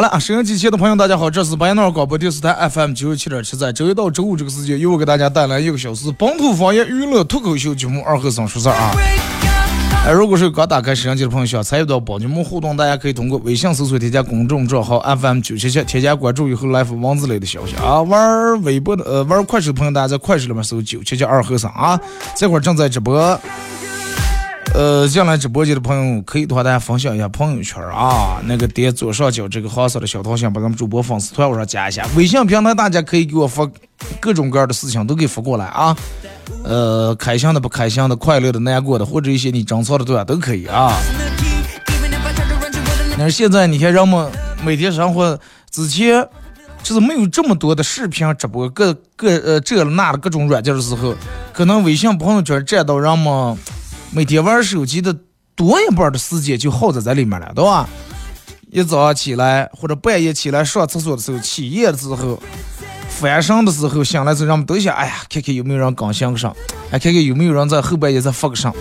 好了啊，收音机前的朋友，大家好，这是白彦淖尔广播电视台 FM 九十七点七，在周一到周五这个时间，又给大家带来一个小时本土方言娱乐脱口秀节目《二和尚说事儿》啊。哎，如果是刚打开摄像机的朋友，想参与到帮节目互动，大家可以通过微信搜索添加公众账号 FM 九七七，添加关注以后来发文字类的消息啊。玩微博的呃，玩快手的朋友，大家在快手里面搜九七七二和尚啊，这会儿正在直播。呃，进来直播间的朋友可以的话，大家分享一下朋友圈啊，那个点左上角这个黄色的小桃心，把咱们主播粉丝团往上加一下。微信平台大家可以给我发各种各样的事情，都给发过来啊。呃，开心的、不开心的、快乐的、难过的，或者一些你争吵的对吧，都可以啊。但是现在你看人们每天生活之前就是没有这么多的视频直播，各各呃这那的各种软件的时候，可能微信朋友圈占到人们。每天玩手机的多一半的时间就耗在这里面了，对吧？一早上起来或者半夜起来上厕所的时候，起夜的时候，翻身的时候，醒来之后，人们都想，哎呀，看看有没有人刚醒上，哎，看看有没有人在后半夜再发个上。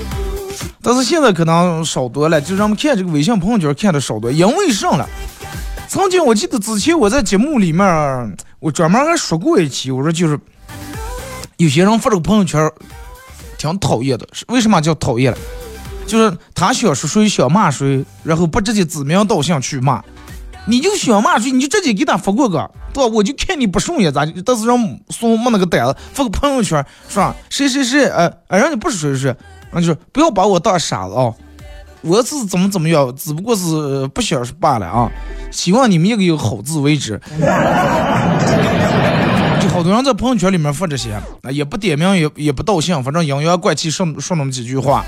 但是现在可能少多了，就让我们看这个微信朋友圈看的少多，因为啥了？曾经我记得之前我在节目里面，我专门还说过一期，我说就是有些人发这个朋友圈。挺讨厌的，为什么叫讨厌了？就是他想说谁想骂谁，然后不直接指名道姓去骂，你就想骂谁，你就直接给他发过个，对吧？我就看你不顺眼，咋就？但是让送没那个胆子发个朋友圈，是吧？谁谁谁，呃，呃，人家不是谁谁谁，那就是不要把我当傻子啊！我是怎么怎么样，只不过是不想说罢了啊！希望你们一个有好自为之。好多人在朋友圈里面发这些，啊，也不点名，也也不道姓，反正阴阳怪气说说那么几句话，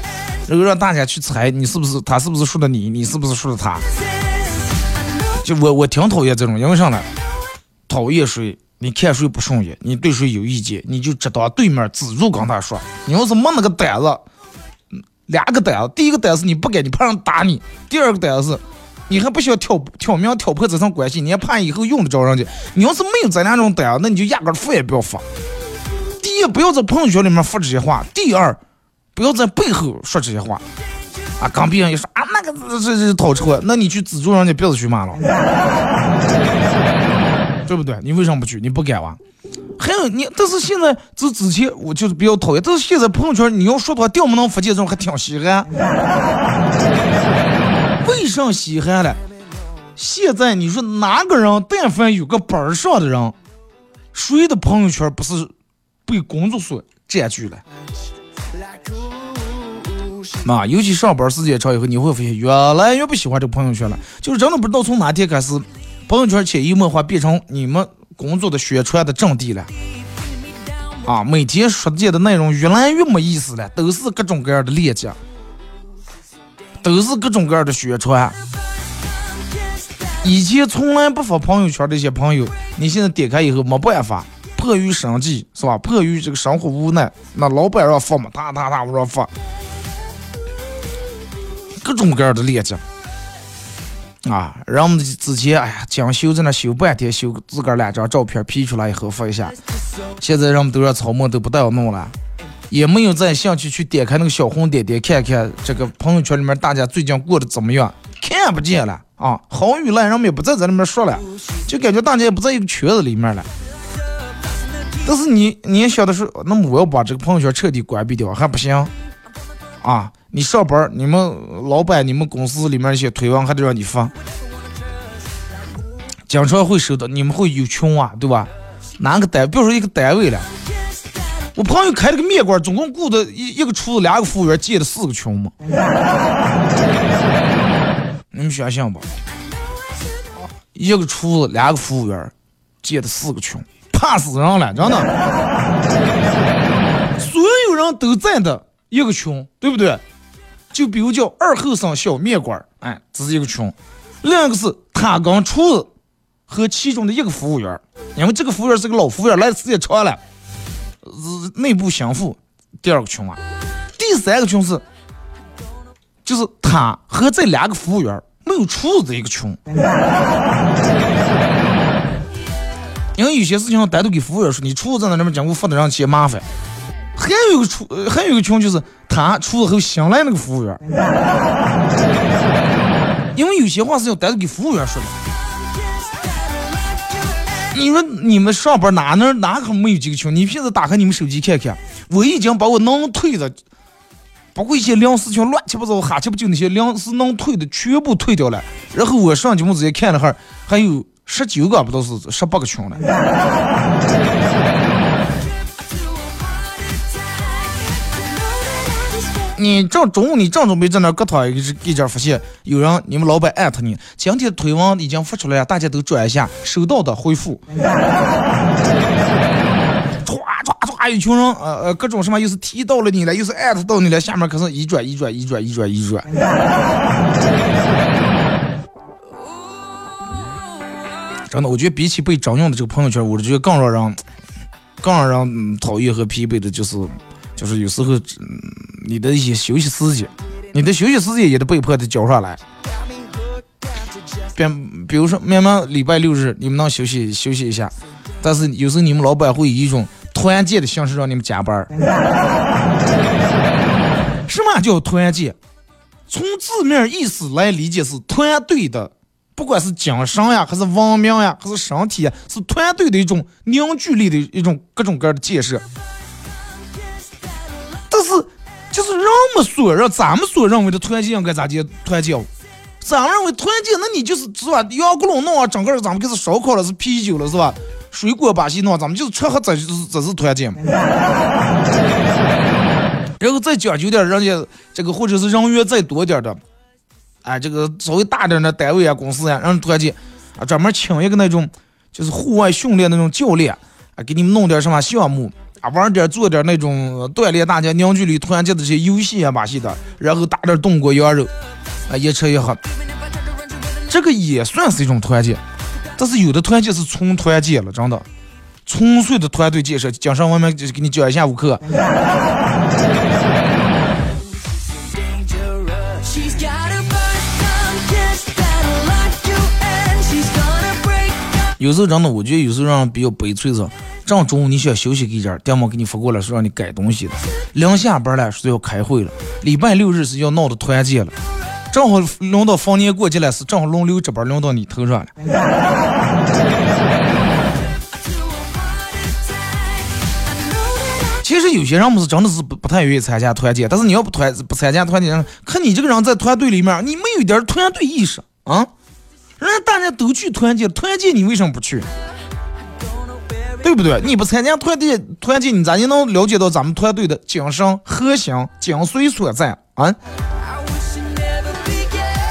然后让大家去猜你是不是他是不是说的你，你是不是说的他。就我我挺讨厌这种，因为啥呢？讨厌谁，你看谁不顺眼，你对谁有意见，你就只当对面自如跟他说。你要是没那个胆子，两个胆子，第一个胆子你不给，你怕人打你；第二个胆子。你还不需要挑挑明挑破这层关系，你还怕以后用得着人家？你要是没有这两种胆，那你就压根儿发也不要发。第一，不要在朋友圈里面发这些话；第二，不要在背后说这些话。啊，刚别人一说啊，那个这这讨车，那你去资助人家别子去骂了，对不对？你为什么不去？你不敢哇？还有你，但是现在这之前我就是比较讨厌，但是现在朋友圈你要说的话，掉不能发这种还挺稀罕。上稀罕了？现在你说哪个人，但凡有个班上的人，谁的朋友圈不是被工作所占据了？妈，尤其上班时间长以后，你会发现越来越不喜欢这个朋友圈了。就是真的不知道从哪天开始，朋友圈潜移默化变成你们工作的宣传的阵地了。啊，每天说见的内容越来越没意思了，都是各种各样的链接。都是各种各样的宣传。以前从来不发朋友圈的一些朋友，你现在点开以后没办法，迫于生计是吧？迫于这个生活无奈，那老板让发嘛，哒哒哒往上发，各种各样的链接。啊，人们之前哎呀，讲修在那修半天，修自个儿两张照片 P 出来以后发一下，现在人们都让草木都不带我弄了。也没有再兴趣去点开那个小红点点看看这个朋友圈里面大家最近过得怎么样，看不见了啊，好与烂人们也不再在里面说了，就感觉大家也不在一个圈子里面了。但是你你也想的是，那么我要把这个朋友圈彻底关闭掉还不行啊？你上班，你们老板、你们公司里面一些推文还得让你发。经常会收到，你们会有群啊，对吧？哪个单，比如说一个单位了，我朋友开了个面馆，总共雇的一一个厨子，两个服务员，建了四个群嘛。你们想想吧，一个厨子，两个服务员，建的四个群，怕死人了，真的。所有人都在的一个群，对不对？就比如叫二后生小面馆，哎，这是一个群。另一个是他跟厨子和其中的一个服务员，因为这个服务员是个老服务员，来的时间长了，内部相互。第二个群啊，第三个群是，就是他和这两个服务员没有厨子这一个群。因为有些事情单独给服务员说，你厨子在那边讲，我负责让些麻烦。还有一个厨，还有一个群就是他厨子和新来那个服务员。因为有些话是要单独给服务员说的。你说你们上班哪能哪可没有几个群？你平时打开你们手机看看，我已经把我能退的，包括一些临时群、乱七八糟、哈七不就那些临时能退的全部退掉了。然后我上节目直接看了哈，还有十九个，不都是十八个群了。你正中午，你正准备在那搁躺，一直一阵发现有人，你们老板艾特你，今天推文已经发出来了，大家都转一下，收到的回复。唰唰唰，一群人，呃呃，各种什么又是提到了你了，又是艾特到你了，下面可是一转一转一转一转一转。真的，我觉得比起被征用的这个朋友圈，我觉得更让人更让人讨厌和疲惫的就是。就是有时候，你的一些休息时间，你的休息时间也得被迫的交上来。比比如说，明明礼拜六日你们能休息休息一下，但是有时候你们老板会以一种团建的形式让你们加班。什么叫团建？从字面意思来理解是团队的，不管是精神呀，还是文明呀，还是身体呀，是团队的一种凝聚力的一种各种各样的建设。是，就是人们所认，咱们所认为的团建应该咋接团建？咱们认为团建，那你就是是吧？羊骨笼弄啊，整个咱们就是烧烤了，是啤酒了，是吧？水果把戏弄，咱们就是吃喝，这就是这是团建。然后再讲究点，人家这个或者是人员再多点的，哎，这个稍微大点的单位啊、公司呀，让团建啊，专门请一个那种就是户外训练那种教练啊，给你们弄点什么项目。啊，玩点做点那种锻炼大家凝聚力、团结的这些游戏啊、把戏的，然后打点动过羊肉，啊，一吃一喝，这个也算是一种团结。但是有的团结是纯团结了，真的，纯粹的团队建设。讲上我们就是给你讲一下午课。有时候真的，我觉得有时候让人比较悲催是。正中午你想休息一阵儿，爹妈给你发过来说让你改东西的。临下班了说要开会了。礼拜六日是要闹的团建了，正好轮到逢年过节了，是正好轮流值班，轮到你头上了。其实有些人们是真的是不不太愿意参加团建，但是你要不团不参加团建，看你这个人在团队里面，你没有一点团队意识啊？人家大家都去团建，团建你为什么不去？对不对？你不参加团队团建，你咋就能了解到咱们团队的精神核心精髓所在啊？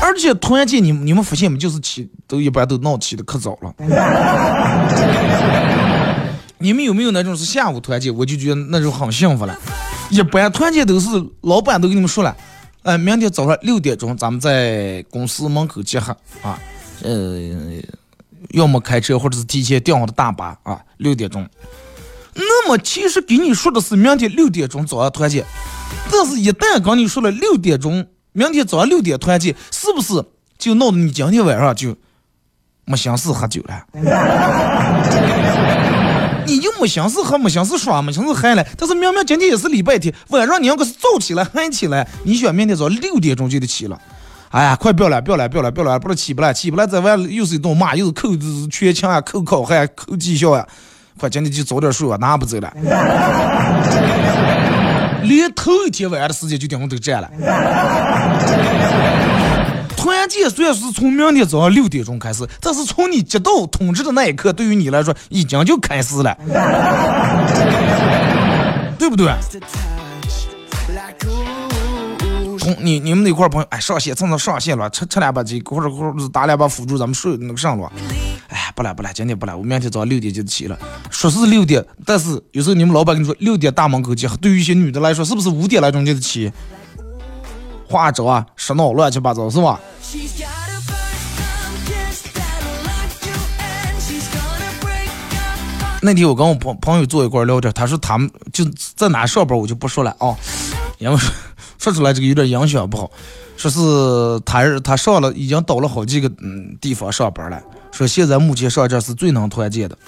而且团建，你你们发现没？就是起都一般都闹起的可早了。你们有没有那种是下午团建？我就觉得那种很幸福了。一般团建都是老板都跟你们说了，哎，明天早上六点钟咱们在公司门口集合啊，呃。要么开车，或者是提前订好的大巴啊，六点钟。那么其实给你说的是明天六点钟早上团建，但是一旦跟你说了六点钟，明天早上六点团建，是不是就闹得你今天晚上就没心思喝酒了？你就没心思喝，没心思耍，没心思嗨了。但是明明今天也是礼拜天，晚上你要可是早起来嗨起来，你想明天早上六点钟就得起了。哎呀，快不要了，不要了，不要了，不要了，不是起不来，起不来，在外又是一顿骂，又是扣全勤啊，扣考核，扣绩效啊！快，今天就早点睡吧，拿不走了。连头一天晚上的时间就顶我都占了。团团建虽然是从明天早上六点钟开始，但是从你接到通知的那一刻，对于你来说已经就开始了，对不对？同你你们那块朋友，哎，上线，蹭蹭上线了，吃吃两把鸡，或者或者打两把辅助，咱们睡那个上了。哎，不来不来，今天不来，我明天早上六点就起了。说是六点，但是有时候你们老板跟你说六点大门口见，对于一些女的来说，是不是五点来钟就得起？化妆啊，说闹乱七八糟是吧？那天我跟我朋朋友坐一块聊天，他说他们就在哪上班，我就不说了啊，因为说出来这个有点影响不好。说是他他上了已经到了好几个嗯地方上班了，说现在目前上这是最能团建的。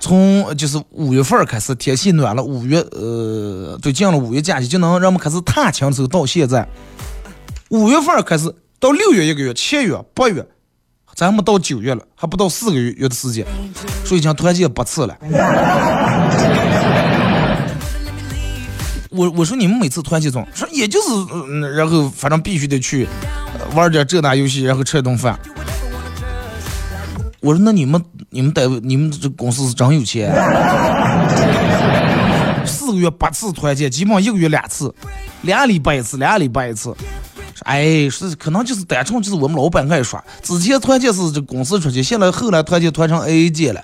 从就是五月份开始天气暖了，五月呃对进了五月假期，就能让我们开始踏青的时候到现在，五月份开始到六月一个月，七月八月。咱们到九月了，还不到四个月月的时间，所以讲团建八次了。我我说你们每次团建总说也就是，嗯然后反正必须得去玩点这那游戏，然后吃一顿饭。我说那你们你们单位你们这公司是真有钱，四个月八次团建，基本上一个月两次，两礼拜一次，两礼拜一次。哎，是可能就是单纯就是我们老板爱耍。之前团建是这公司出去，现在后来团建团成 AA 制了。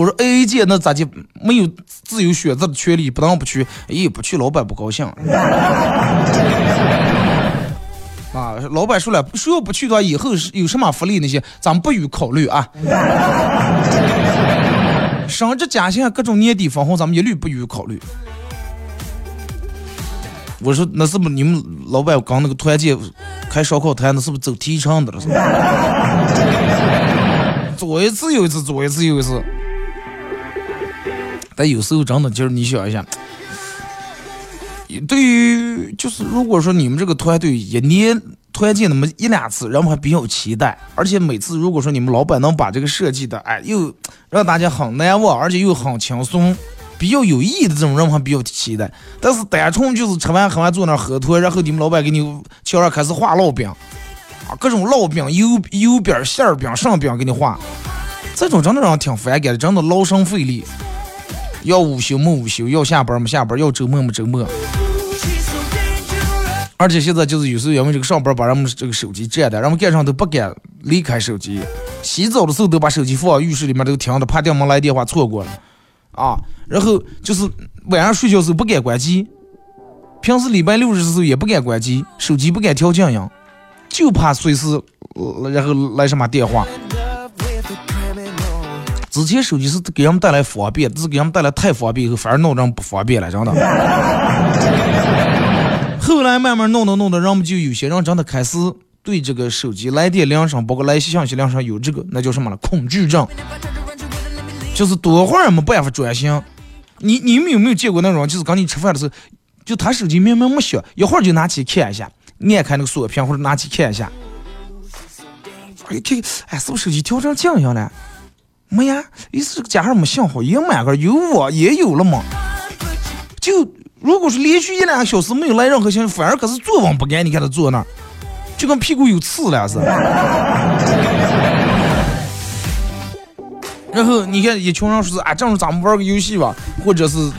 我说 AA 制那咋就没有自由选择的权利？不能不去？哎，不去老板不高兴。啊，老板说了，说要不去的话，以后有什么福利那些，咱们不予考虑啊。升职加薪各种年底分红，咱们一律不予考虑。我说那是不是你们老板刚那个团建开烧烤摊，那是不是走提成的了？做 一次又一次，做一次又一次。但有时候真的就是你想一下，对于就是如果说你们这个团队一年。团建那么一两次，人们还比较期待，而且每次如果说你们老板能把这个设计的，哎，又让大家很难忘，而且又很轻松，比较有意义的这种，人们还比较期待。但是单纯就是吃完喝完坐那喝脱，然后你们老板给你墙上开始画烙饼，啊，各种烙饼、油油饼、馅饼、上饼给你画，这种真的让人挺反感的，真的劳神费力，要午休没午休，要下班没下班，要周末没周末。而且现在就是有时候因为这个上班把人们这个手机占的，人们干上都不敢离开手机。洗澡的时候都把手机放浴室里面都停着，怕电门来电话错过了啊。然后就是晚上睡觉时候不敢关机，平时礼拜六日的时候也不敢关机，手机不敢调静音，就怕随时然后来什么电话。之前手机是给人们带来方便，是给人们带来太方便以后反而弄人不方便了，真的。后来慢慢弄弄弄的，人们就有些人真的开始对这个手机来电铃声，包括来信息铃声有这个那叫什么了恐惧症，就是多会儿也没办法专心。你你们有没有见过那种，就是刚你吃饭的时候，就他手机明明没响，一会儿就拿起看一下，按开那个锁屏或者拿起看一下。哎，这个哎，是不是手机调成静音了？没呀，意思这个家号没信号，也满个有我也有了嘛，就。如果是连续一两个小时没有来任何信息，反而可是坐稳不干。你看他坐那儿，就跟屁股有刺了似的。然后你看一群人说是啊，正是咱们玩个游戏吧，或者是，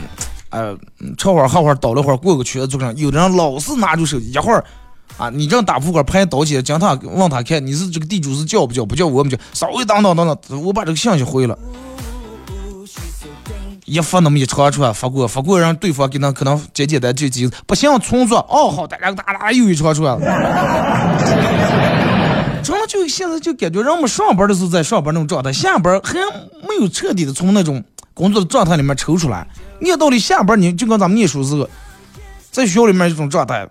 呃，吃会儿喝会儿，倒了会儿，过个圈，就这样。有的人老是拿住手机，一会儿啊，你正打扑克牌倒起来，讲他问他看你是这个地主是叫不叫，不叫我们叫，稍微等等等等，我把这个信息回了。一发那么一长串发过，发过让对方给他可能简简单就几不行重做哦好，大家哒哒又一长串了。真的就现在就感觉人们上班的时候在上班那种状态，下班还没有彻底的从那种工作的状态里面抽出来。你到底下班你就跟咱们念书时候，在学校里面一种状态，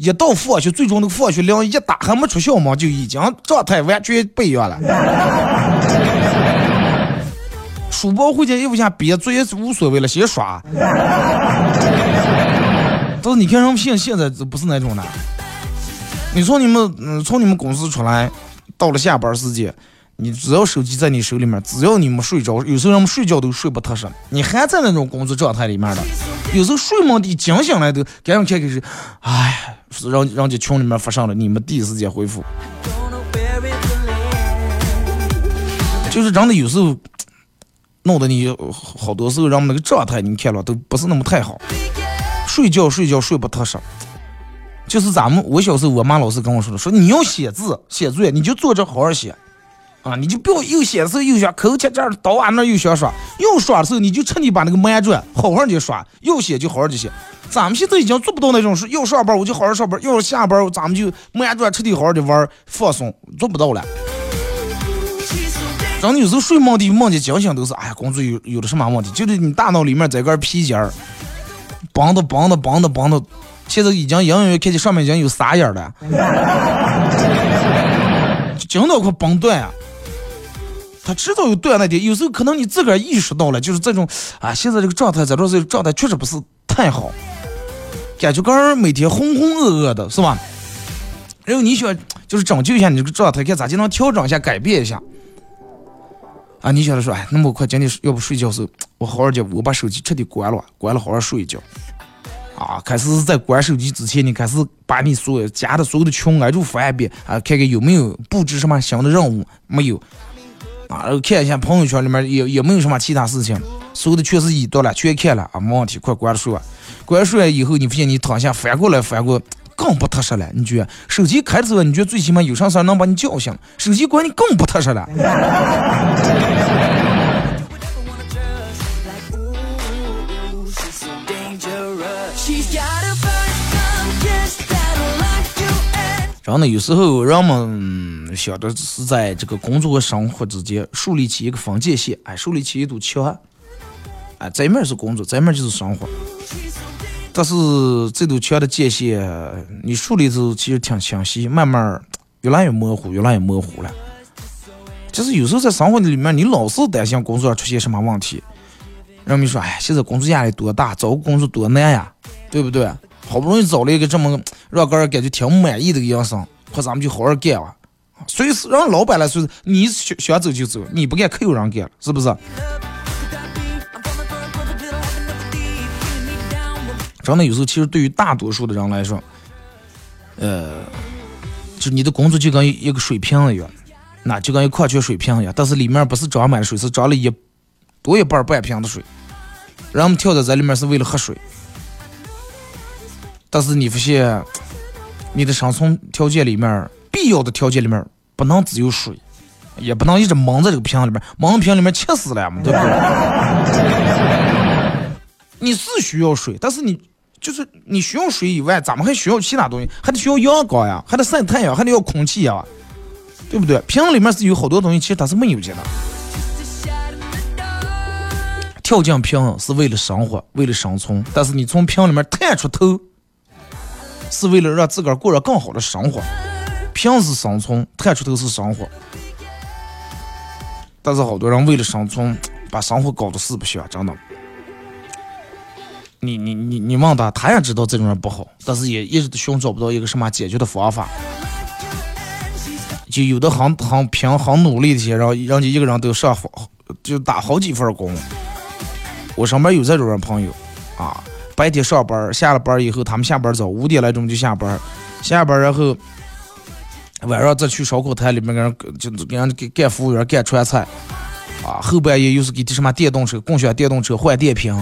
一到放学，最终那个放学铃一打，还没出校门就已经状态完全不一样了。书包回家衣服下憋作业无所谓了，先耍。但是你看人们现现在不是那种的。你从你们嗯从你们公司出来，到了下班时间，你只要手机在你手里面，只要你没睡着，有时候人们睡觉都睡不踏实，你还在那种工作状态里面的。有时候睡梦的惊醒来都赶紧看看是，哎，让人家群里面发上了，你们第一时间回复。就是真的有时候弄得你好多时候，让我们那个状态你看了都不是那么太好，睡觉睡觉睡不踏实。就是咱们我小时候，我妈老是跟我说的，说你要写字写作业，你就坐着好好写，啊，你就不要又写的时候又想口切这儿到俺那又想耍，又耍的时候你就趁你把那个慢转好好的耍，要写就好好的写。咱们现在已经做不到那种事，要上班我就好好上班，要下班咱们就慢转彻底好好的玩放松，做不到了。真的有时候睡梦的梦见惊醒都是，哎呀，工作有有的什么问题？就是你大脑里面这根皮筋儿绑的绑的绑的绑的。现在已经隐隐约看见上面已经有沙眼了，就到快崩断啊！他知道有断那点，有时候可能你自个儿意识到了，就是这种啊，现在这个状态，在这这个状态确实不是太好，感觉刚每天浑浑噩噩的，是吧？然后你想就是拯救一下你这个状态，看咋就能调整一下、改变一下啊？你想着说，哎，那么快今天要不睡觉时候，我好好的，我把手机彻底关了，关了好好睡一觉。啊，开始在关手机之前，你开始把你所有加的所有的群挨住翻一遍啊，看看有没有布置什么新的任务，没有啊，我看一下朋友圈里面也也没有什么其他事情，所有的确实已读了，全看了啊，没问题，快关了睡吧。关睡了以后，你发现你躺下翻过来翻过，更不踏实了。你觉得手机开着，你觉得最起码有啥事能把你叫醒，手机关你更不踏实了。然后呢，有时候人们想的是在这个工作和生活之间树立起一个分界线，哎，树立起一堵墙，哎，这面是工作，这面就是生活。但是这堵墙的界限，你树立的时候其实挺清晰，慢慢越来越模糊，越来越模糊了。就是有时候在生活里面，你老是担心工作上出现什么问题，人们说，哎，现在工作压力多大，找个工作多难呀，对不对？好不容易找了一个这么让个人感觉挺满意的个营生，或咱们就好好干吧。随时让老板来说，你想想走就走，你不干可有人干了，是不是？真的有时候，其实对于大多数的人来说，呃，就你的工作就跟一个水瓶一样，那就跟一矿泉水瓶一样，但是里面不是装满水，是装了一多一半半瓶的水。人们跳到这里面是为了喝水。但是你发现，你的生存条件里面，必要的条件里面，不能只有水，也不能一直蒙在这个瓶里面，蒙瓶里面气死了嘛，对不对？你是需要水，但是你就是你需要水以外，咱们还需要其他东西，还得需要阳光呀，还得晒太阳，还得要空气呀，对不对？瓶里面是有好多东西，其实它是没有的。跳进瓶是为了生活，为了生存，但是你从瓶里面探出头。是为了让自个儿过着更好的生活，平时生存，探出头是生活。但是好多人为了生存，把生活搞得四不像，真的。你你你你问他，他也知道这种人不好，但是也一直都寻找不到一个什么解决的方法。就有的很很拼很努力的些，然后人家一个人都上好就打好几份工。我身边有这种人朋友，啊。白天上班，下了班以后，他们下班早，五点来钟就下班，下班然后晚上再去烧烤摊里面给人就给人给干服务员干川菜，啊，后半夜又是给什么电动车共享电动车换电瓶，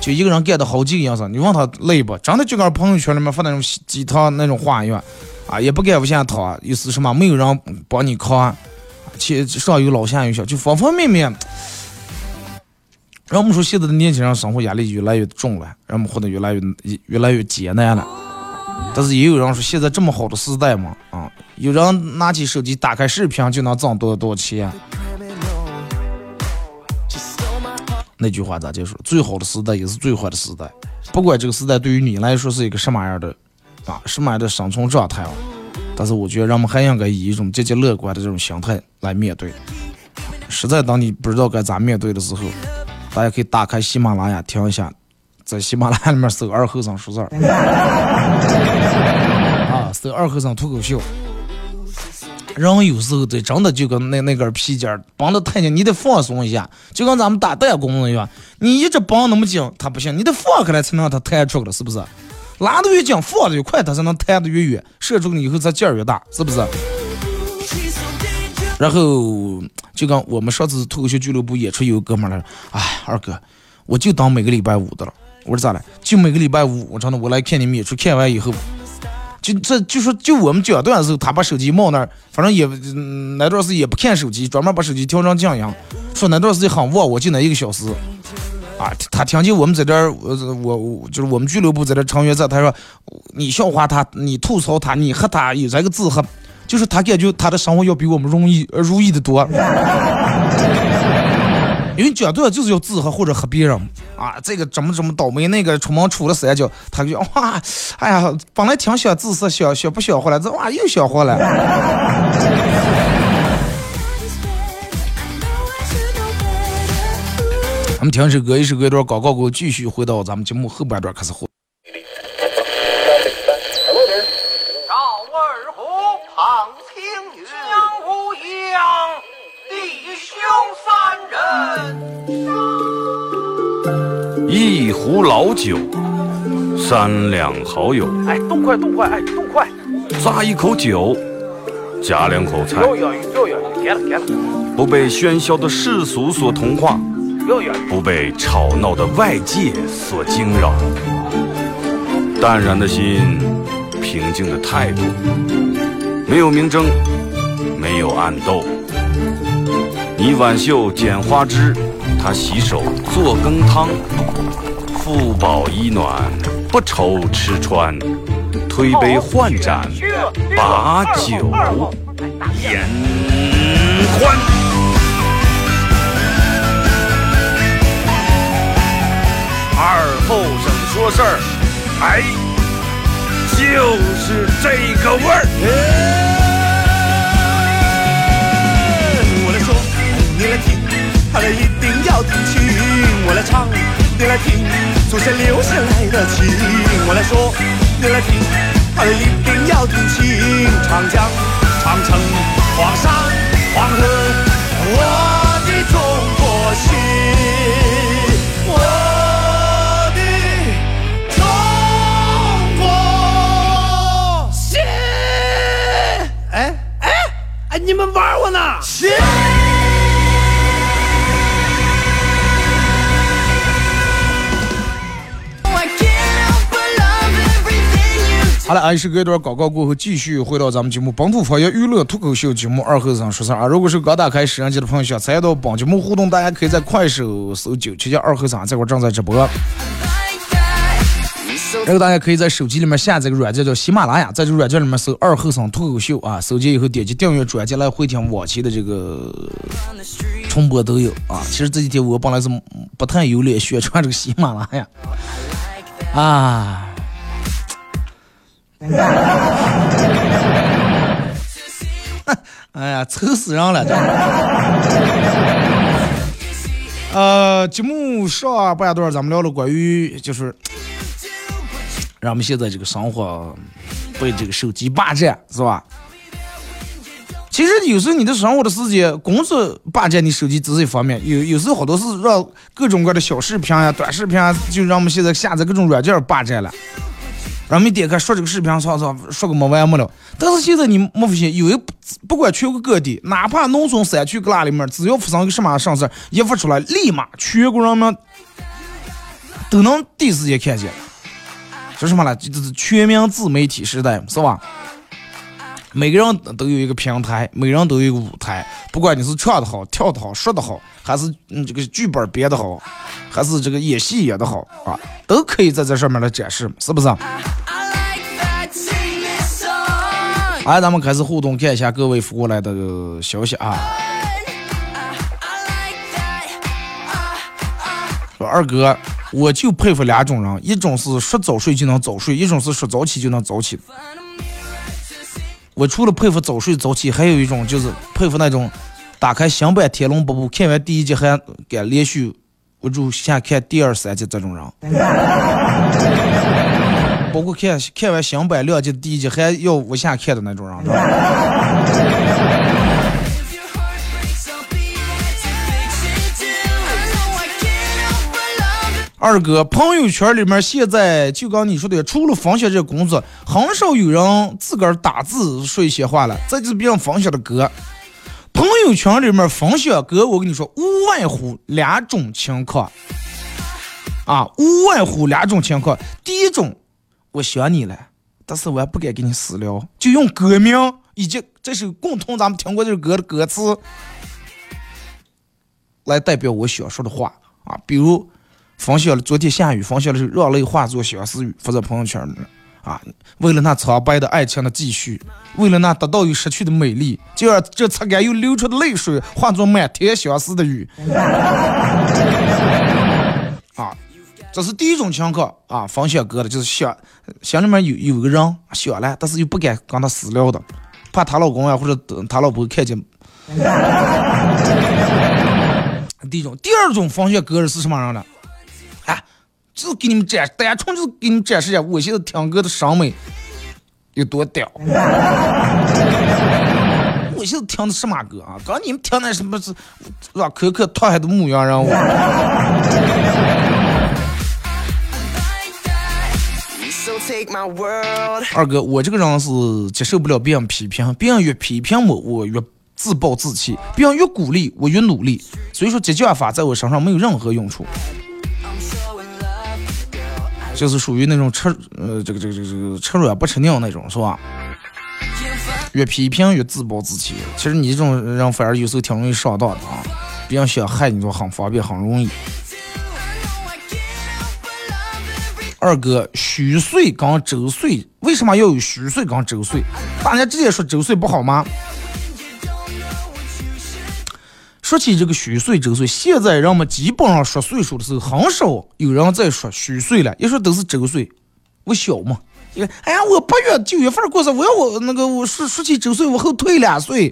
就一个人干的好几个样子。你问他累不？真的就跟朋友圈里面发那种鸡汤那种话一样，啊，也不干无限汤，又是什么没有人帮你扛，且上有老下有小，就方方面面。让我们说，现在的年轻人生活压力越来越重了，让我们活得越来越越来越艰难了。但是也有人说，现在这么好的时代嘛，啊，有人拿起手机打开视频就能挣多多少钱。那句话咋就说？最好的时代也是最坏的时代。不管这个时代对于你来说是一个什么样的啊，什么样的生存状态啊，但是我觉得人们还应该以一种积极乐观的这种心态来面对。实在当你不知道该咋面对的时候。大家可以打开喜马拉雅听一下，在喜马拉雅里面搜“二后生说事儿”，啊，搜“二后生脱口秀”，人有时候得真的就跟那那根皮筋儿绑得太紧，你得放松一下，就跟咱们打弹弓一样，你一直绷那么紧，它不行，你得放开来才能让它弹出来，是不是？拉得越紧，放得越快，它才能弹得越远，射出去以后它劲儿越大，是不是？然后就跟我们上次脱口秀俱乐部演出有个哥们儿来，哎，二哥，我就当每个礼拜五的了。我说咋了？就每个礼拜五，我真的我来看你们演出，看完以后，就这就说就我们讲段的时候，他把手机冒那儿，反正也那段时间也不看手机，专门把手机调成静音，说那段时间很旺，我就那一个小时。啊，他听见我们在这儿，我我就是我们俱乐部在这成员在，他说你笑话他，你吐槽他，你和他有这个字和。就是他感觉他的生活要比我们容易呃如意的多，因为讲段就是要自黑或者黑别人。啊，这个怎么怎么倒霉，那个出门出了三跤，他就哇，哎呀，本来挺想自私想想不想活了，这哇又想活了。咱们听一首歌，一首歌一段广告过，继续回到咱们节目后半段开始一壶老酒，三两好友。哎，动快动快，哎，动快！咂一口酒，夹两口菜。不被喧嚣的世俗所同化，不被吵闹的外界所惊扰。淡然的心，平静的态度，没有明争，没有暗斗。你挽袖剪花枝，他洗手做羹汤。不饱衣暖，不愁吃穿，推杯换盏，把酒言欢。二后生说事儿，哎，就是这个味儿。我来说，你来听，他的一定要听清。我来唱，你来听。祖先留下来的情，我来说，你来听，他一定要听清。长江、长城、黄山、黄河，我的中国心，我的中国心。哎哎哎，你们玩我呢？好了，俺是隔一段广告过后，继续回到咱们节目《本土方言娱乐脱口秀》节目二后生说事儿啊。如果是刚打开摄像机的朋友，想参与到本节目互动，大家可以在快手搜九七七二后生，这块正在直播。然后大家可以在手机里面下载个软件叫喜马拉雅，在这个软件里面搜二后生脱口秀啊，搜进以后点击订阅专辑来回听往期的这个重播都有啊。其实这几天我本来是不太有脸宣传这个喜马拉雅啊。哎呀，愁死人了！呃，节目上半段咱们聊了关于就是让我们现在这个生活被这个手机霸占，是吧？其实有时候你的生活的时间，工作霸占你手机只是一方面，有有时候好多是让各种各样的小视频呀、短视频啊，就让我们现在下载各种软件霸占了。人们点开说这个视频，说说说个没完没了。但是现在你没发现，有一不管全国各地，哪怕农村山区旮旯里面，只要发生一个什么上事一发出来，立马全国人民都能第一时间看见。说什么了？这是全民自媒体时代，是吧？每个人都有一个平台，每人都有一个舞台。不管你是唱的好、跳的好、说的好，还是嗯这个剧本编的好，还是这个演戏演的好啊，都可以在这上面来展示，是不是？哎，咱们开始互动，看一下各位发过来的消息啊。说二哥，我就佩服两种人，一种是说早睡就能早睡，一种是说早起就能早起。我除了佩服早睡早起，还有一种就是佩服那种打开新版《天龙八部》，看完第一集还敢连续，我就想看第二、三集这种人。包括看看完新版两集第一集还要往下看的那种人。二哥，朋友圈里面现在就刚你说的，除了分享这工作，很少有人自个儿打字说一些话了。这就是别人分享的歌，朋友圈里面分享歌，我跟你说，无外乎两种情况啊，无外乎两种情况。第一种，我想你了，但是我也不敢跟你私聊，就用歌名以及这首共同咱们听过这首歌的歌词来代表我想说的话啊，比如。分享了昨天下雨，分享了是热泪化作相思雨，发在朋友圈里啊！为了那苍白的爱情的继续，为了那得到又失去的美丽，就让这擦干又流出的泪水化作满天相思的雨。啊，这是第一种情况啊！分享歌的就是想心里面有有个人想了，但是又不敢跟他私聊的，怕她老公啊或者她老婆看见。第一种，第二种分享歌的是什么人呢？就是给你们展，单纯就是给你们展示一下我现在听歌的审美有多屌。我现在听的什么歌啊？刚你们听的什么是是吧？可可讨海的牧羊人。我二哥，我这个人是接受不了别人批评，别人越批评我，我越自暴自弃；别人越鼓励，我越努力。所以说，激将法在我身上没有任何用处。就是属于那种吃呃这个这个这个吃软不吃硬那种是吧？越批评越自暴自弃。其实你这种人反而有时候挺容易上当的啊！别人想害你就很方便很容易。二哥，虚岁跟周岁为什么要有虚岁跟周岁？大家直接说周岁不好吗？说起这个虚岁周岁，现在人们基本上说岁数的时候，很少有人在说虚岁了，一说都是周岁。我小嘛，因为哎呀，我八月九月份过生，我要我那个我说说起周岁，我后退两岁。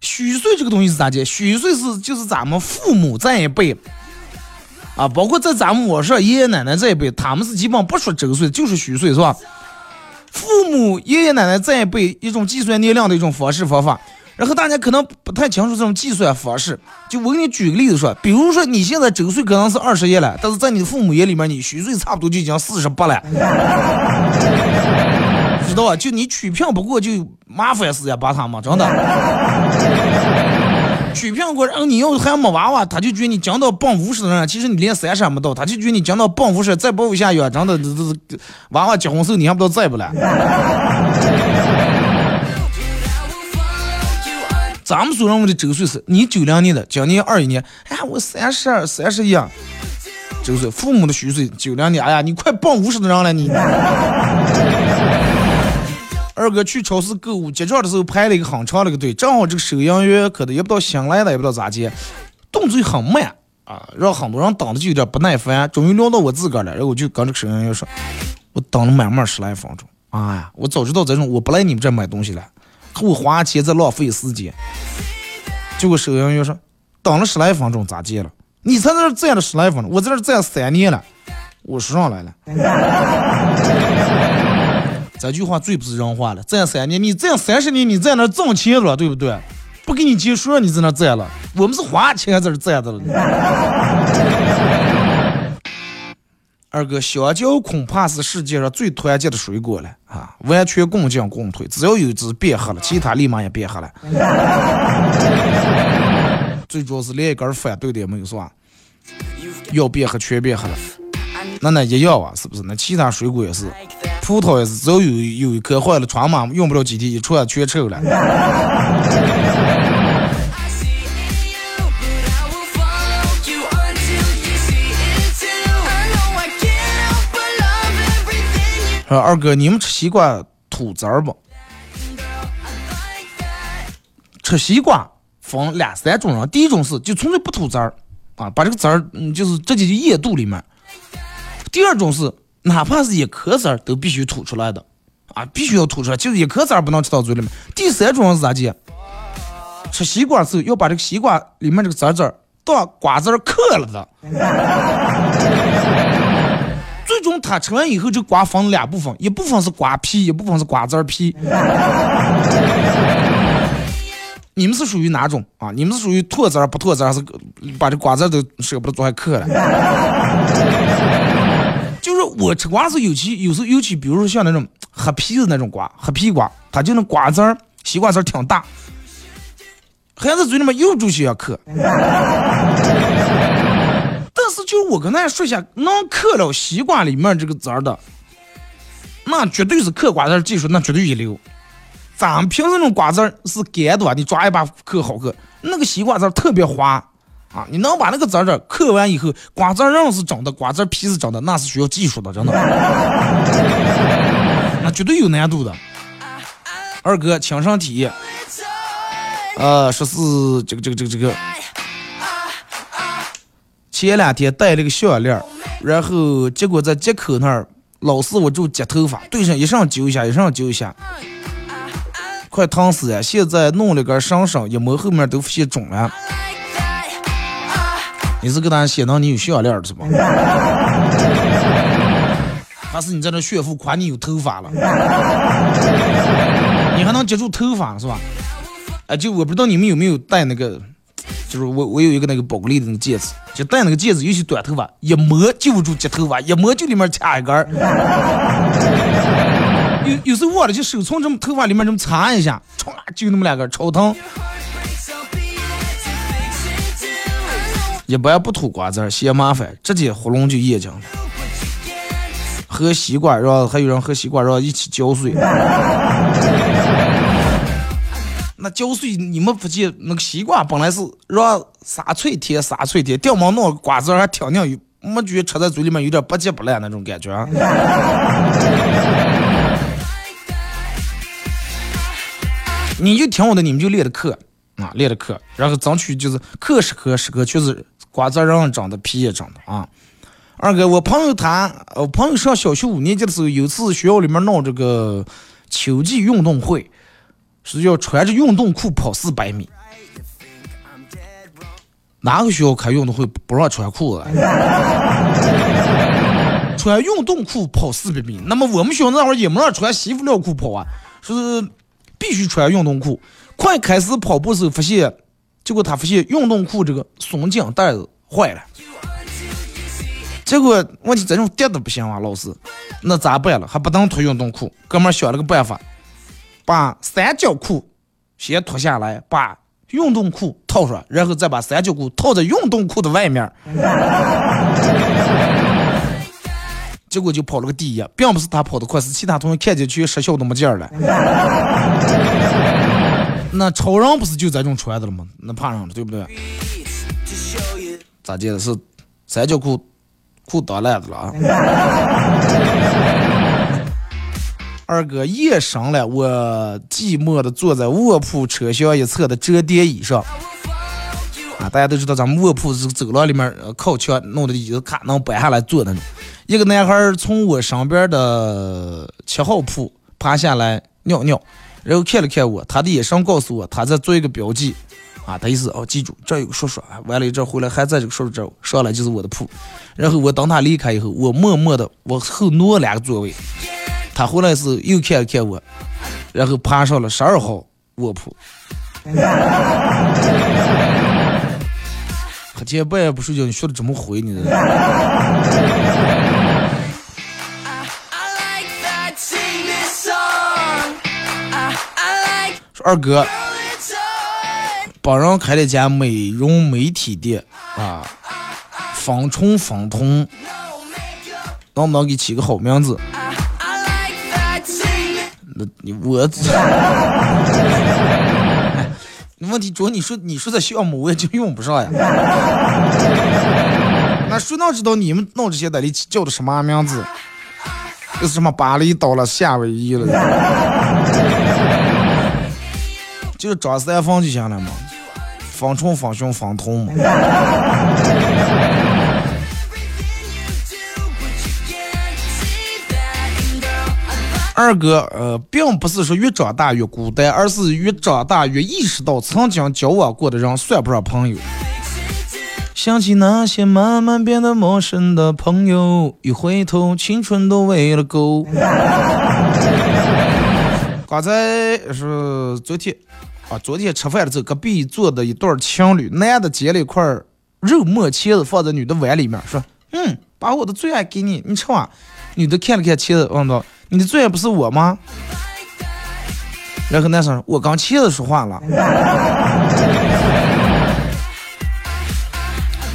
虚岁这个东西是咋的？虚岁是就是咱们父母这一辈啊，包括在咱们我说爷爷奶奶这一辈，他们是基本不说周岁，就是虚岁，是吧？父母爷爷奶奶这一辈一种计算年龄的一种方式方法。然后大家可能不太清楚这种计算方式，就我给你举个例子说，比如说你现在周岁可能是二十一了，但是在你的父母眼里面，你虚岁差不多就已经四十八了，知道吧？就你取聘不过就麻烦死呀，把他们真的取聘过，然后你要还没娃娃，他就觉得你讲到奔五十的人，其实你连三十还没到，他就觉得你讲到奔五十再抱一下月，真的这这娃娃结婚时候你还不知道在不了。咱们所认为的周岁是你九零年的，今年二一年，哎呀，我三十二、三十一，周岁。父母的虚岁九零年，哎呀，你快奔五十的人了你。二哥去超市购物结账的时候排了一个很长的一个队，正好这个收银员可能也不知道新来的，也不知道咋接，动作很慢啊，让很多人等的就有点不耐烦。终于轮到我自个儿了，然后我就跟这个收银员说：“我等了满满十来分钟，哎呀，我早知道这种，我不来你们这买东西了。”给我花钱在浪费时间，结果收银员说等了十来分钟，咋接了？你在那站了十来分钟，我在这站三年了，我说上来了。这句话最不是人话了，站三年，你站三十年，你在那挣钱了，对不对？不给你结束，你在那站了，我们是花钱在这站着了。二哥，香蕉恐怕是世界上最团结的水果了啊！完全共进共退，只要有一只变黑了，其他立马也变黑了。最主要是连一根反对的也没有，是吧？要变黑全变黑了，那那一样啊，是不是？那其他水果也是，葡萄也是，只要有有一颗坏了，穿嘛用不了几天，一出来全臭了。二哥，你们吃西瓜吐籽儿不？吃西瓜分两三种人，第一种是就纯粹不吐籽儿啊，把这个籽儿嗯就是直接就咽肚里面。第二种是哪怕是一颗籽儿都必须吐出来的啊，必须要吐出来，就是一颗籽儿不能吃到嘴里面。第三种是啥子？吃西瓜时候要把这个西瓜里面这个籽籽儿当瓜子儿嗑了的。最终它吃完以后，这瓜分两部分，一部分是瓜皮，一部分是瓜子皮。你们是属于哪种啊？你们是属于脱籽儿不脱籽儿，还是把这瓜子都舍不得做还嗑了？就是我吃瓜子尤其有时候尤其，比如说像那种黑皮的那种瓜，黑皮瓜，它就那瓜子儿、西瓜籽儿挺大，孩子嘴里面又住些要嗑。但是就我跟大家说一下，能嗑了西瓜里面这个籽儿的，那绝对是嗑瓜子技术，那绝对一流。咱们平时那种瓜子是干的，你抓一把嗑好嗑。那个西瓜籽特别滑啊，你能把那个籽儿嗑完以后，瓜子瓤是整的，瓜子皮是整的，那是需要技术的，真的，那绝对有难度的。二哥亲身体验，呃，说是这个这个这个这个，前两天戴了个项链，然后结果在接口那儿，老师我就接头发，对上一上揪一下，一上揪一下。快烫死呀！现在弄了个绳绳，一摸后面都发现肿了。你是给他写到你有项链是吧？还是你在那炫富夸你有头发了？你还能接住头发是吧？哎，就我不知道你们有没有戴那个，就是我我有一个那个宝格丽的那个戒指，就戴那个戒指，尤其短头发，一摸就住接头发，一摸就里面卡一根儿。有有时候忘了，就手从这么头发里面这么擦一下，唰就那么两根，超疼。一般不吐瓜子，嫌麻烦，直接喉咙就咽进了。喝西瓜然后还有人喝西瓜然后一起嚼碎。那嚼碎你们不记那个西瓜本来是让撒脆甜撒脆甜，掉毛弄瓜子儿还挺硬，没觉得吃在嘴里面有点不结不烂那种感觉。你就听我的，你们就练的课啊，练的课，然后争取就是课时刻时刻，就是瓜子让长的，皮也长的啊。二哥，我朋友他，我朋友上小学五年级的时候，有次学校里面闹这个秋季运动会，是要穿着运动裤跑四百米。哪个学校开运动会不让穿裤子？穿运动裤跑四百米？那么我们学校那会儿也没让穿西服尿裤跑啊，是。必须穿运动裤。快开始跑步时候，发现，结果他发现运动裤这个松紧带子坏了。结果问题这种跌的不行啊，老师，那咋办了？还不能脱运动裤。哥们儿想了个办法，把三角裤先脱下来，把运动裤套上，然后再把三角裤套在运动裤的外面。结果就跑了个第一，并不是他跑得快，是其他同学看见去失效都没劲儿了。那超人不是就这种穿的了吗？那怕上了，对不对？咋的？是三角裤裤裆烂子了啊！二哥夜深了，我寂寞的坐在卧铺车厢一侧的折叠椅上。啊，大家都知道咱们卧铺是走廊里面靠墙弄的椅子，卡能搬下来坐那种。一个男孩从我身边的七号铺爬下来尿尿，然后看了看我，他的眼神告诉我他在做一个标记。啊，他意思哦，记住这有个叔叔啊，完了一阵回来还在这个叔叔这上来就是我的铺。然后我等他离开以后，我默默的往后挪两个座位。他回来是又看了看我，然后爬上了十二号卧铺。黑天半夜不睡觉，你学的怎么回你的？说二哥，帮人开了家美容美体店啊，防虫防通，能不能给起个好名字？那你我。问题主要你说你说的项目我也就用不上呀。那谁能知道你们弄这些的里叫的什么名字？又是什么巴厘岛了、夏威夷了？就是张三方就行了嘛，方冲、方雄、方通嘛。二哥，呃，并不是说越长大越孤单，而是越长大越意识到曾经交往过的人算不上朋友。想起那些慢慢变得陌生的朋友，一回头，青春都喂了狗。刚才是昨天啊，昨天吃饭的时候，隔壁坐的一对情侣，男的捡了一块肉末茄子放在女的碗里面，说：“嗯，把我的最爱给你，你吃完。”女的看了看茄子，问道：“你的最爱不是我吗？”然后男生：“我刚茄子说话了。”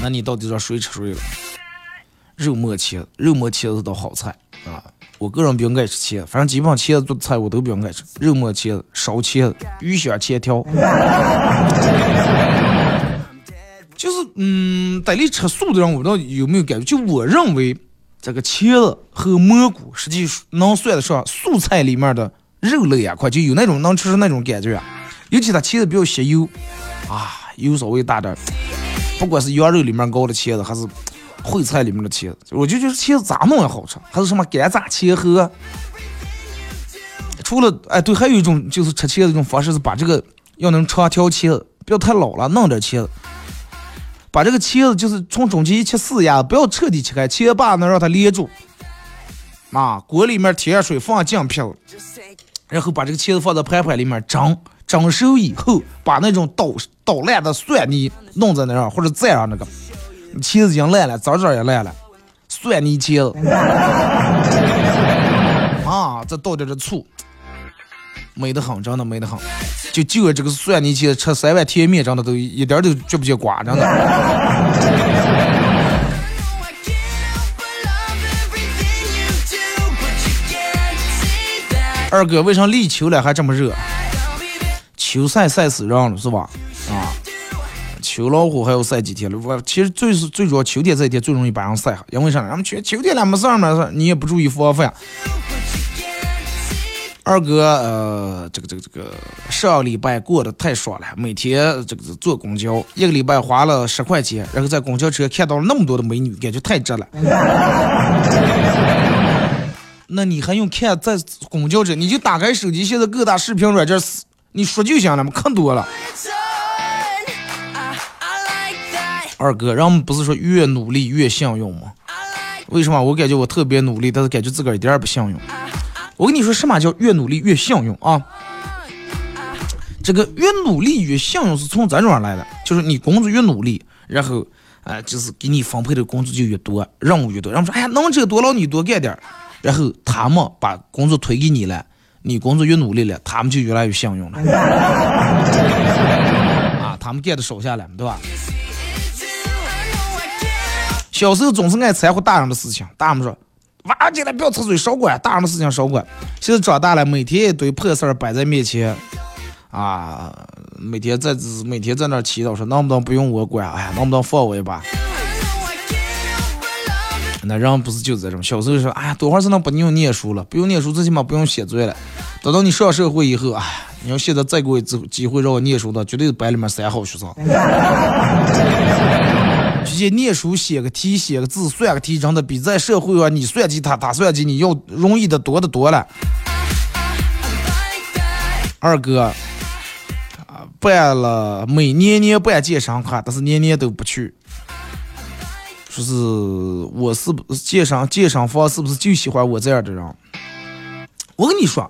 那你到底让谁吃谁了？肉末茄子，肉末茄子是道好菜啊！我个人比较爱吃茄子，反正基本上茄子做的菜我都比较爱吃。肉末茄子、烧茄子、鱼香茄条，就是嗯，在你吃素的人，我不知道有没有感觉？就我认为，这个茄子和蘑菇实际能算得上素菜里面的肉类啊，快就有那种能吃出那种感觉。尤其它茄子比较吸油啊，油稍微大点。不管是羊肉里面熬的茄子，还是烩菜里面的茄子，我就觉得茄子咋弄也好吃。还是什么干炸茄盒？除了哎对，还有一种就是吃茄子一种方式是把这个要能长条茄子，不要太老了，弄点茄子，把这个茄子就是从中间一切四压，不要彻底切开，切把能让它连住。啊，锅里面添水，放姜片，然后把这个茄子放在盘盘里面蒸。蒸熟以后，把那种捣捣烂的蒜泥弄在那上，或者蘸上那个茄子已经烂了，枣枣也烂了，蒜泥茄子 啊，再倒点这醋，美得很，真的美得很。就就这个蒜泥茄子，吃三碗甜面，真的都一点都觉不见瓜，真的。二哥，为啥立秋了还这么热？秋晒晒死人了是吧？啊，秋老虎还要晒几天了？我其实最是最主要，秋天这一天最容易把人晒哈，因为啥？咱们秋秋天了没事儿没事儿，你也不注意防范。二哥，呃，这个这个这个上礼拜过得太爽了，每天这个坐公交，一个礼拜花了十块钱，然后在公交车看到了那么多的美女，感觉太值了。那你还用看在公交车？你就打开手机，现在各大视频软件你说就行了嘛，看多了。二哥，人们不是说越努力越幸运吗？为什么我感觉我特别努力，但是感觉自个儿一点也不幸运？我跟你说，什么叫越努力越幸运啊？这个越努力越幸运是从这种来的，就是你工作越努力，然后啊，就是给你分配的工作就越多，任务越多。然后说，哎呀，能这多了你多干点儿然后他们把工作推给你了。你工作越努力了，他们就越来越幸运了。啊，他们干的少下来，对吧？小时候总是爱掺和大人的事情，大人们说：“娃进来不要插嘴，少管。”大人的事情少管。现在长大了，每天一堆破事儿摆在面前，啊，每天在每天在那祈祷说：“能不能不用我管？哎呀，能不能放我一把？”那人不是就这种，小时候说，哎呀，多会儿才能不用念书了？不用念书，最起码不用写作业了。等到你上社会以后，哎，你要现在再给我一次机会让我念书的，绝对是班里面三好学生。直接念书，写个题，写个字，算个题，真的比在社会上你算计他，他算计你要容易的多的多了。二哥，啊，办了，每年年办健身卡，但是年年都不去。就是我是不健身健身房是不是就喜欢我这样的人？我跟你说，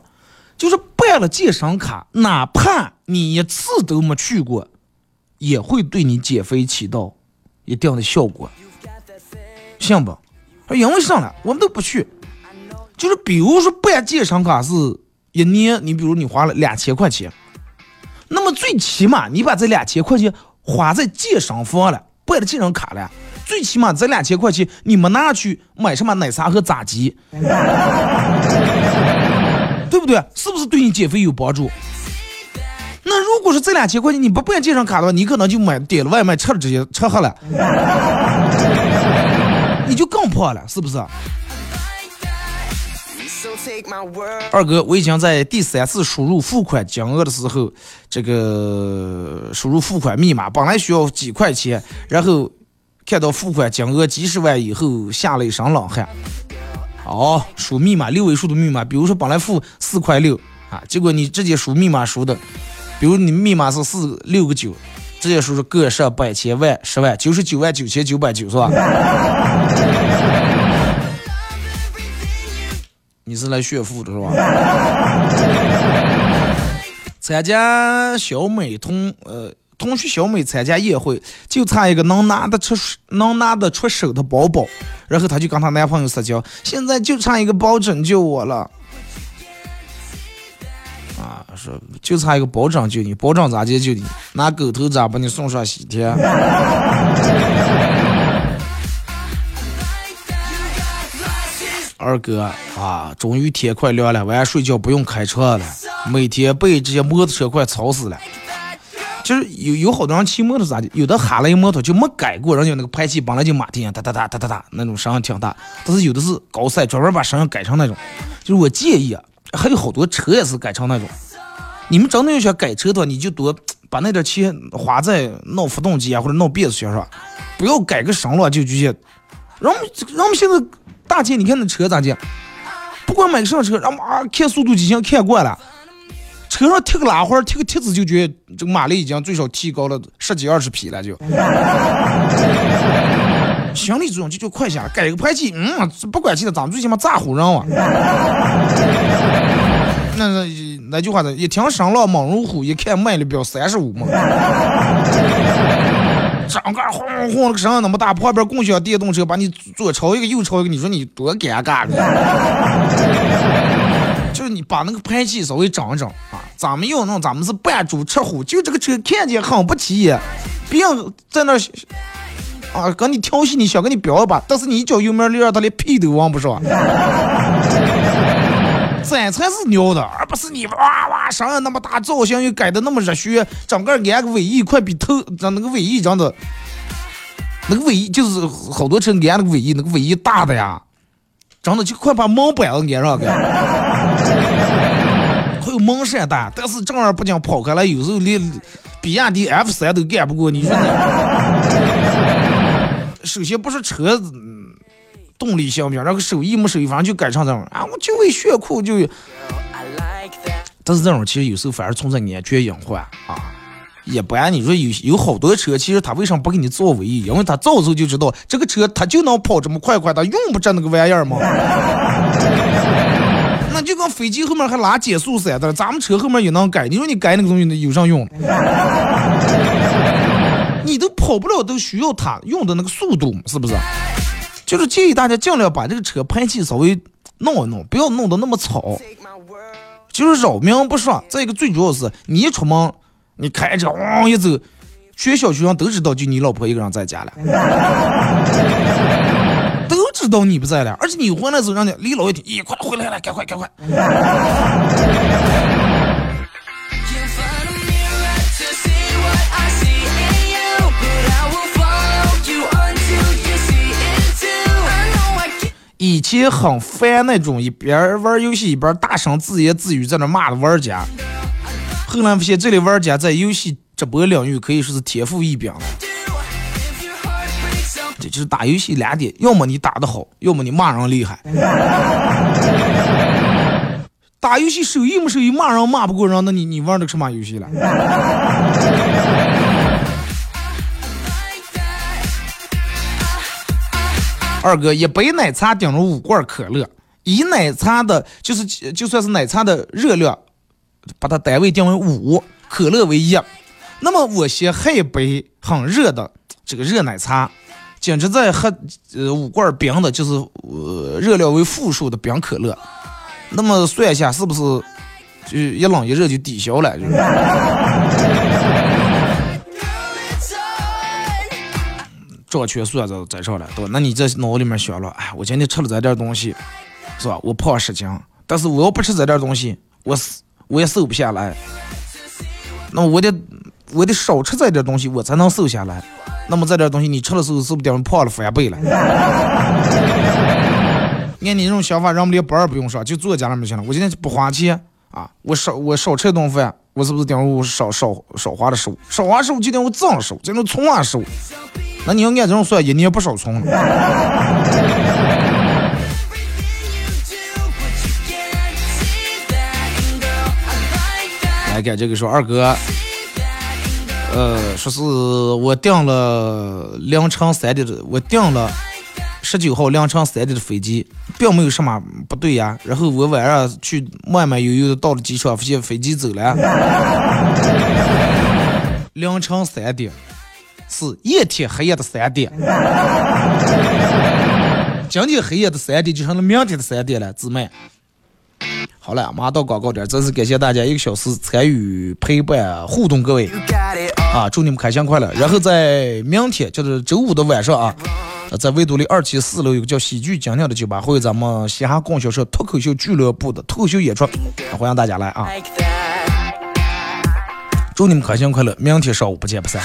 就是办了健身卡，哪怕你一次都没去过，也会对你减肥起到一定的效果，信不？因为啥呢？我们都不去，就是比如说办健身卡是一年，你比如你花了两千块钱，那么最起码你把这两千块钱花在健身房了，办了健身卡了。最起码这两千块钱，你没拿去买什么奶茶和炸鸡，对不对？是不是对你减肥有帮助？那如果是这两千块钱你不办健身卡的话，你可能就买点了外卖吃了直接吃喝了，你就更破了，是不是？二哥，我已经在第三次输入付款金额的时候，这个输入付款密码本来需要几块钱，然后。看到付款金额几十万以后，吓了一身冷汗。哦，输密码六位数的密码，比如说本来付四块六啊，结果你直接输密码输的，比如你密码是四六个九，直接说是个十百千万十万九十九万九千九百九是吧？你是来炫富的是吧？参加小美同呃同学小美参加宴会，就差一个能拿得出能拿得出手的包包，然后她就跟她男朋友撒娇，现在就差一个包拯救我了。啊，说就差一个包拯救你，包拯咋解救你？拿狗头咋把你送上西天。二哥啊，终于天快亮了，晚上睡觉不用开车了。每天被这些摩托车快吵死了。就是有有好多人骑摩托咋的？有的哈雷摩托就没改过，人家那个排气本来就马丁哒哒哒哒哒哒那种声音挺大，但是有的是高赛专门把声音改成那种。就是我建议啊，还有好多车也是改成那种。你们真的要想改车的话，你就多 把那点钱花在弄发动机啊或者弄变速箱上，不要改个声了就直接。人们人们现在。大姐，你看那车咋的？不管买个什么车，让妈看速度机型看惯了，车上贴个拉环，贴个贴纸就觉得这个马力已经最少提高了十几二十匹了，就。心理作用就叫快下，改个排气，嗯，不管气的，咱们最起码咋唬人 哇？那那那句话的，一听声浪猛如虎，一看卖的表三十五嘛。整个轰轰那个声那么大，旁边共享电动车把你左超一个右超一个，你说你多尴尬 就是你把那个排气稍微整一整啊，咱们要弄，咱们是扮猪吃虎，就这个车看见很不起眼，别在那啊跟你调戏，你想跟你飙一把，但是你一脚油门，让他连屁都往不上。这才是牛的，而不是你哇哇声音那么大，造型又改的那么热血，整个安个尾翼快比头，咱那个尾翼真的，那个尾翼就是好多车安那个尾翼，那个尾翼大的呀，真的就快把门板子安上了，还有门扇大，但是正儿八经跑开了，有时候连比亚迪 F 三都干不过，你说你，首先不是车子。动力性不行，然后手艺没手艺，反正就改成这种啊！我就为炫酷就，但是这种其实有时候反而存在安全隐患啊。一般你说有有好多车，其实他为什么不给你做尾翼？因为他造的时候就知道这个车它就能跑这么快快，它用不着那个玩意儿吗？那就跟飞机后面还拉减速伞的，咱们车后面也能改。你说你改那个东西有啥用？你都跑不了，都需要它用的那个速度，是不是？就是建议大家尽量把这个车排气稍微弄一弄，不要弄得那么吵，就是扰民不说。再一个，最主要是你一出门，你开车往一走，全小区上都知道就你老婆一个人在家了，都知道你不在了。而且你回来时候，让你离老远一，快回来了，赶快赶快。以前很烦那种一边玩游戏一边大声自言自语在那骂的玩家，后来发现这类玩家在游戏直播领域可以说是天赋异禀了。这就是打游戏两点：要么你打得好，要么你骂人厉害。打游戏手艺没手艺，骂人骂不过人，那你你玩的什么游戏了？二哥，一杯奶茶顶着五罐可乐，以奶茶的，就是就算是奶茶的热量，把它单位定为五，可乐为一。那么我先喝一杯很热的这个热奶茶，紧接着喝呃五罐冰的，就是呃热量为负数的冰可乐。那么算一下，是不是就一冷一热就抵消了？就是。照全算在在上了，对吧？那你这脑里面想了，哎，我今天吃了这点东西，是吧？我胖十斤，但是我要不吃这点东西，我我也瘦不下来。那我得我得少吃这点东西，我才能瘦下来。那么这点东西你吃的时候，是不是等于胖了翻倍了？按你这种想法，让我们连班儿不用上，就坐家里面去了。我今天不花钱啊，我少我少吃一顿饭，我是不是等于我少少少花的瘦？少花瘦就等于我增瘦，就能从哪瘦？那你要按这种算，一年不少葱。来，看这个说二哥，呃，说是我订了凌晨三点的，我订了十九号凌晨三点的飞机，并没有什么不对呀。然后我晚上去慢慢悠悠的到了机场，发现飞机走了。凌晨三点，是夜天黑夜的三点。今天黑夜的三点就成了明天的三点了，姊妹。好了，马上到广告点，再次感谢大家一个小时参与陪伴互动，各位啊，祝你们开心快乐。然后在明天就是周五的晚上啊，在维多利二期四楼有个叫喜剧精酿的酒吧，会有咱们嘻哈供销社脱口秀俱乐部的脱口秀演出，欢迎大家来啊！祝你们开心快乐，明天上午不见不散。